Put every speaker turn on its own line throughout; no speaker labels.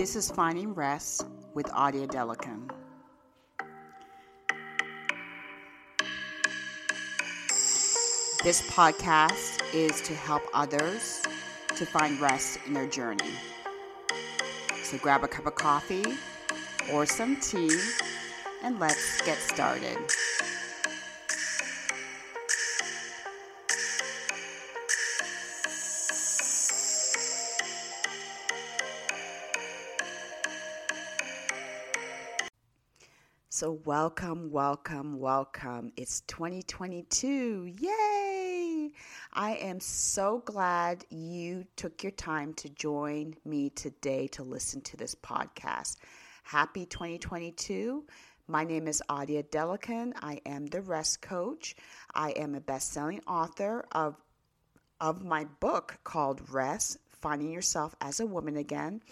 This is Finding Rest with Audia Delican. This podcast is to help others to find rest in their journey. So grab a cup of coffee or some tea and let's get started. So, welcome, welcome, welcome. It's 2022. Yay! I am so glad you took your time to join me today to listen to this podcast. Happy 2022. My name is Audia Delican. I am the rest coach. I am a best selling author of, of my book called Rest Finding Yourself as a Woman Again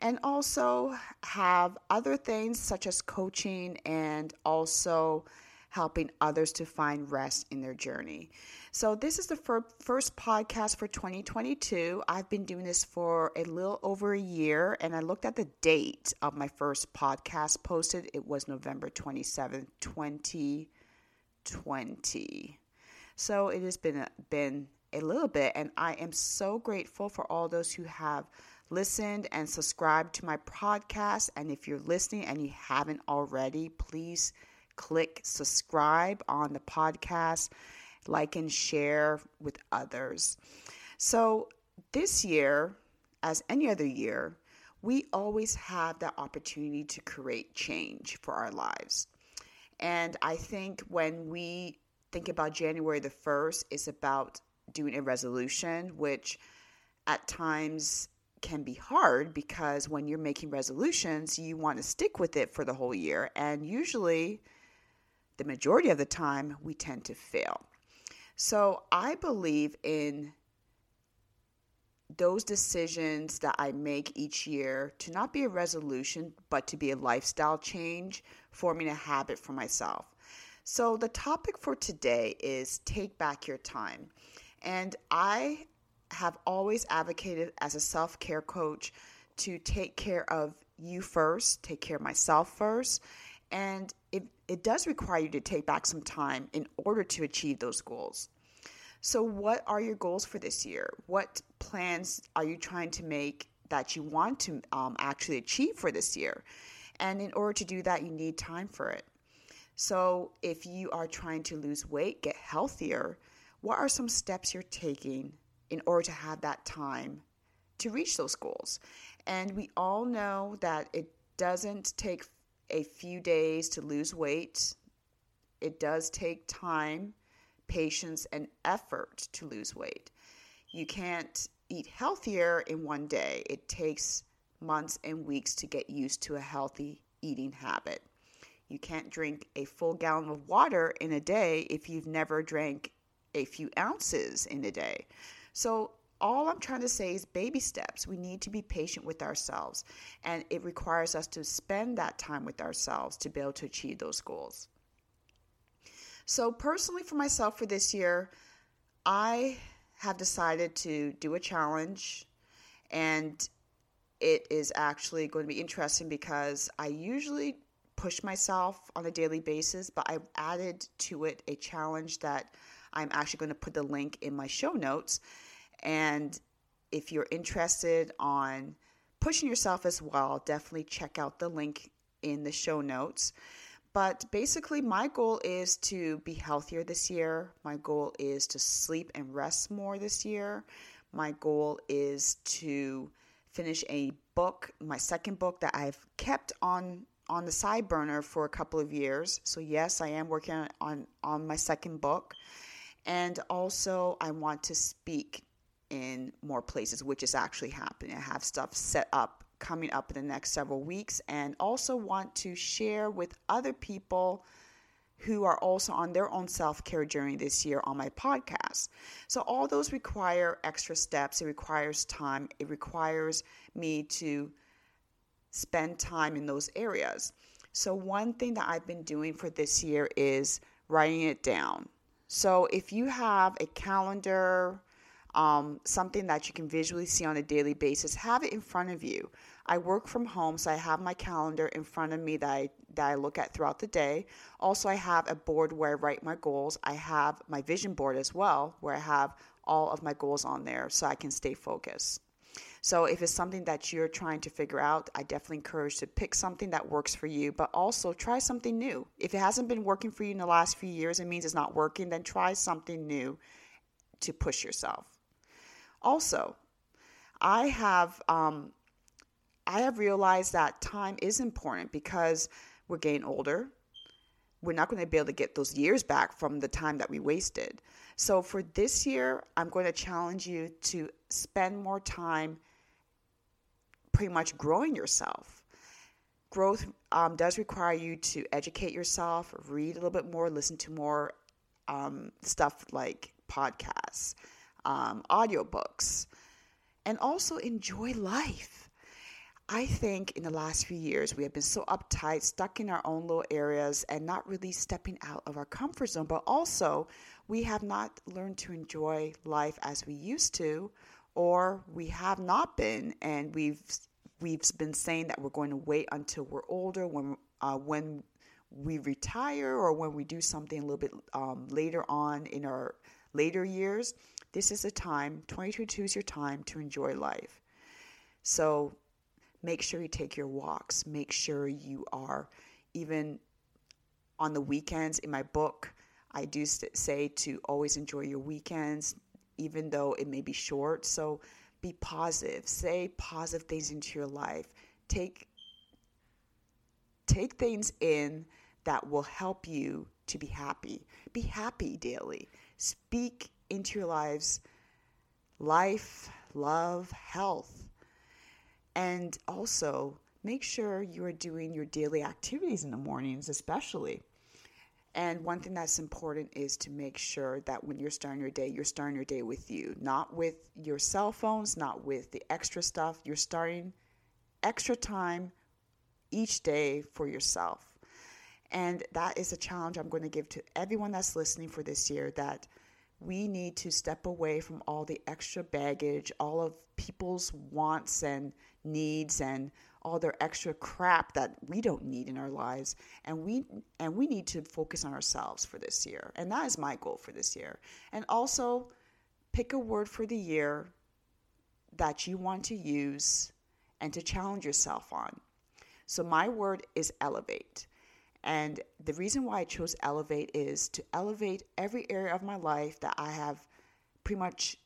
and also have other things such as coaching and also helping others to find rest in their journey. So, this is the fir- first podcast for 2022. I've been doing this for a little over a year, and I looked at the date of my first podcast posted. It was November 27th, 2020. So, it has been a, been a little bit, and I am so grateful for all those who have listened and subscribed to my podcast. And if you're listening and you haven't already, please click subscribe on the podcast, like and share with others. So, this year, as any other year, we always have the opportunity to create change for our lives. And I think when we think about January the 1st, it's about doing a resolution, which at times can be hard because when you're making resolutions, you want to stick with it for the whole year. And usually, the majority of the time, we tend to fail. So I believe in those decisions that I make each year to not be a resolution, but to be a lifestyle change, forming a habit for myself. So, the topic for today is take back your time. And I have always advocated as a self care coach to take care of you first, take care of myself first. And it, it does require you to take back some time in order to achieve those goals. So, what are your goals for this year? What plans are you trying to make that you want to um, actually achieve for this year? And in order to do that, you need time for it. So, if you are trying to lose weight, get healthier, what are some steps you're taking in order to have that time to reach those goals. And we all know that it doesn't take a few days to lose weight, it does take time, patience, and effort to lose weight. You can't eat healthier in one day, it takes months and weeks to get used to a healthy eating habit. You can't drink a full gallon of water in a day if you've never drank a few ounces in a day. So, all I'm trying to say is baby steps. We need to be patient with ourselves, and it requires us to spend that time with ourselves to be able to achieve those goals. So, personally, for myself for this year, I have decided to do a challenge, and it is actually going to be interesting because I usually push myself on a daily basis, but I've added to it a challenge that I'm actually going to put the link in my show notes. And if you're interested on pushing yourself as well, definitely check out the link in the show notes. But basically, my goal is to be healthier this year. My goal is to sleep and rest more this year. My goal is to finish a book, my second book that I've kept on on the side burner for a couple of years. So yes, I am working on on, my second book. And also, I want to speak in more places, which is actually happening. I have stuff set up coming up in the next several weeks, and also want to share with other people who are also on their own self care journey this year on my podcast. So, all those require extra steps. It requires time. It requires me to spend time in those areas. So, one thing that I've been doing for this year is writing it down. So if you have a calendar, um, something that you can visually see on a daily basis, have it in front of you. I work from home, so I have my calendar in front of me that I that I look at throughout the day. Also, I have a board where I write my goals. I have my vision board as well, where I have all of my goals on there so I can stay focused. So, if it's something that you're trying to figure out, I definitely encourage to pick something that works for you, but also try something new. If it hasn't been working for you in the last few years, it means it's not working, then try something new to push yourself. Also, I have um, I have realized that time is important because we're getting older. We're not going to be able to get those years back from the time that we wasted. So for this year, I'm going to challenge you to spend more time pretty much growing yourself. Growth um, does require you to educate yourself, read a little bit more, listen to more um, stuff like podcasts, um, audiobooks, and also enjoy life. I think in the last few years, we have been so uptight, stuck in our own little areas, and not really stepping out of our comfort zone. But also, we have not learned to enjoy life as we used to, or we have not been, and we've we've been saying that we're going to wait until we're older, when uh, when we retire, or when we do something a little bit um, later on in our later years. This is the time. 2022 is your time to enjoy life. So make sure you take your walks. Make sure you are even on the weekends. In my book, I do say to always enjoy your weekends, even though it may be short. So be positive. Say positive things into your life. Take take things in that will help you to be happy. Be happy daily. Speak into your lives life, love, health. And also make sure you are doing your daily activities in the mornings, especially. And one thing that's important is to make sure that when you're starting your day, you're starting your day with you, not with your cell phones, not with the extra stuff. You're starting extra time each day for yourself. And that is a challenge I'm going to give to everyone that's listening for this year that we need to step away from all the extra baggage, all of people's wants and needs and all their extra crap that we don't need in our lives and we and we need to focus on ourselves for this year. And that is my goal for this year. And also pick a word for the year that you want to use and to challenge yourself on. So my word is elevate. And the reason why I chose Elevate is to elevate every area of my life that I have pretty much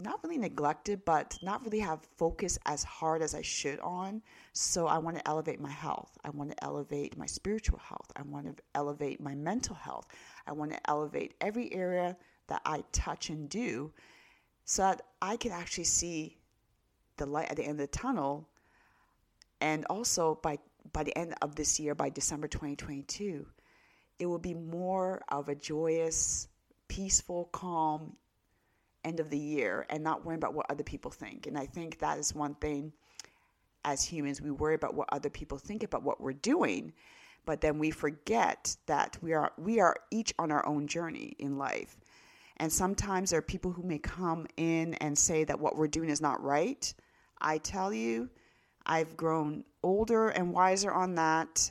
not really neglected, but not really have focused as hard as I should on. So I want to elevate my health. I want to elevate my spiritual health. I want to elevate my mental health. I want to elevate every area that I touch and do so that I can actually see the light at the end of the tunnel. And also by by the end of this year, by December 2022, it will be more of a joyous, peaceful, calm end of the year and not worrying about what other people think. And I think that is one thing as humans, we worry about what other people think about what we're doing, but then we forget that we are we are each on our own journey in life. And sometimes there are people who may come in and say that what we're doing is not right. I tell you, I've grown older and wiser on that.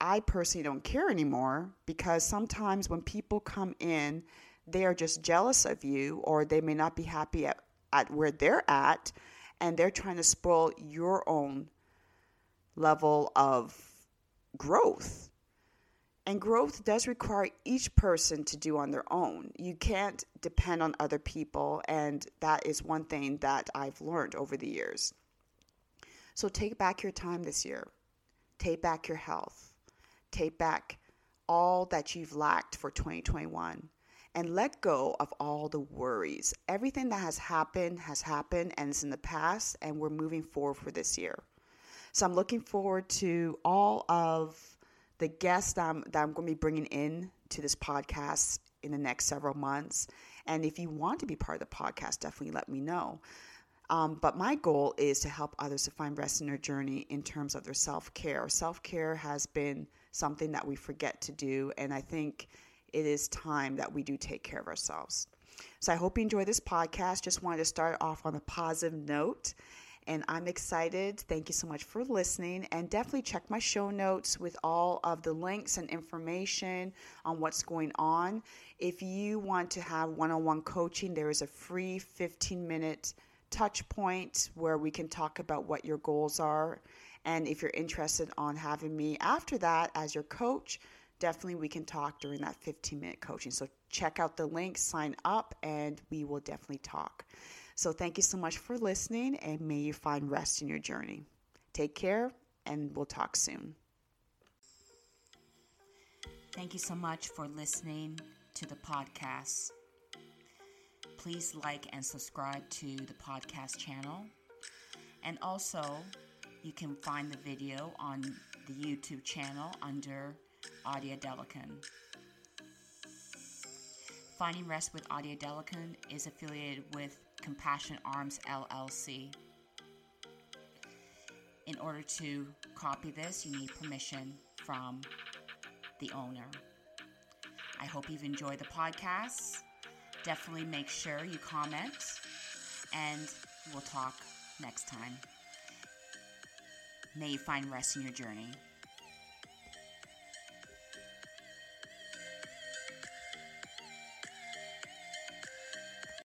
I personally don't care anymore because sometimes when people come in, they are just jealous of you or they may not be happy at, at where they're at and they're trying to spoil your own level of growth. And growth does require each person to do on their own. You can't depend on other people, and that is one thing that I've learned over the years. So take back your time this year. Take back your health. Take back all that you've lacked for 2021 and let go of all the worries. Everything that has happened has happened and it's in the past, and we're moving forward for this year. So I'm looking forward to all of the guests that I'm, that I'm going to be bringing in to this podcast in the next several months. And if you want to be part of the podcast, definitely let me know. Um, but my goal is to help others to find rest in their journey in terms of their self care. Self care has been something that we forget to do, and I think it is time that we do take care of ourselves. So I hope you enjoy this podcast. Just wanted to start off on a positive note. And I'm excited. Thank you so much for listening. And definitely check my show notes with all of the links and information on what's going on. If you want to have one on one coaching, there is a free 15 minute touch point where we can talk about what your goals are. And if you're interested on having me after that as your coach, definitely we can talk during that 15 minute coaching. So check out the link, sign up, and we will definitely talk. So thank you so much for listening, and may you find rest in your journey. Take care, and we'll talk soon.
Thank you so much for listening to the podcast. Please like and subscribe to the podcast channel. And also, you can find the video on the YouTube channel under Audia Delican. Finding Rest with Audia Delican is affiliated with Compassion Arms LLC. In order to copy this, you need permission from the owner. I hope you've enjoyed the podcast. Definitely make sure you comment, and we'll talk next time. May you find rest in your journey.